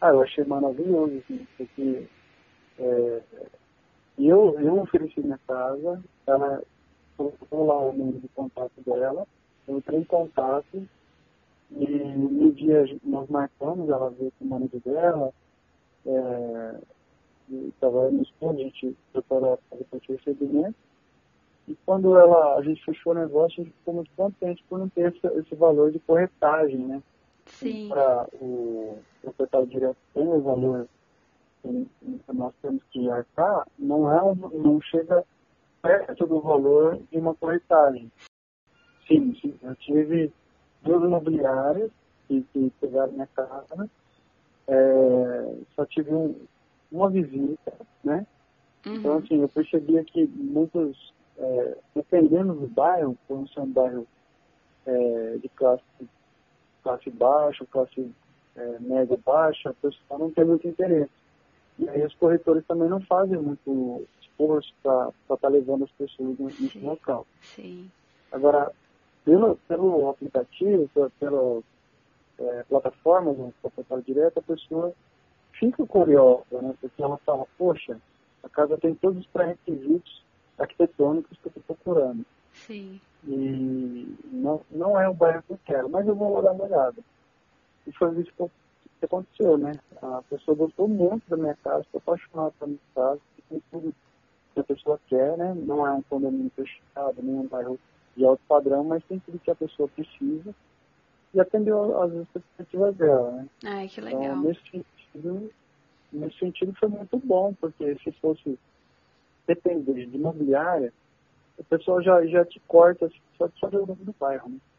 Ah, eu achei maravilhoso, assim, porque é, eu, eu ofereci minha casa, ela colocou lá o número de contato dela, eu entrei em contato e no dia nós marcamos, ela veio com o marido dela, é, estava no estúdio, a gente preparou para o recebimento, e quando ela, a gente fechou o negócio, a gente ficou muito contente por não ter esse, esse valor de corretagem, né? Para o proprietário direto tem o valor que nós temos que arcar, não, é um, não chega perto do valor de uma corretagem. Sim, sim. Eu tive duas imobiliárias que, que pegaram minha casa, é, só tive um, uma visita, né? Uhum. Então, assim, eu percebia que muitos, é, dependendo do bairro, como se é um bairro é, de classe, classe baixa, classe é, média baixa, a pessoa não tem muito interesse. E aí os corretores também não fazem muito esforço para estar tá levando as pessoas nesse Sim. local. Sim. Agora, pelo, pelo aplicativo, pela, pela é, plataforma do proprietário direto, a pessoa fica curiosa, né? Porque ela fala, poxa, a casa tem todos os pré-requisitos arquitetônicos que eu estou procurando. Sim. E não, não é o bairro que eu quero, mas eu vou dar uma olhada. E foi isso que, aconteceu, né? A pessoa gostou muito da minha casa, ficou apaixonada pela minha casa, tem tudo que a pessoa quer, né? Não é um condomínio fechado, nem um bairro de alto padrão, mas tem tudo que a pessoa precisa e atendeu às expectativas dela, né? Ai, que Então, legal. nesse sentido, nesse sentido foi muito bom, porque se fosse depender de imobiliária, o pessoal já, já te corta só, só de nome do bairro, né?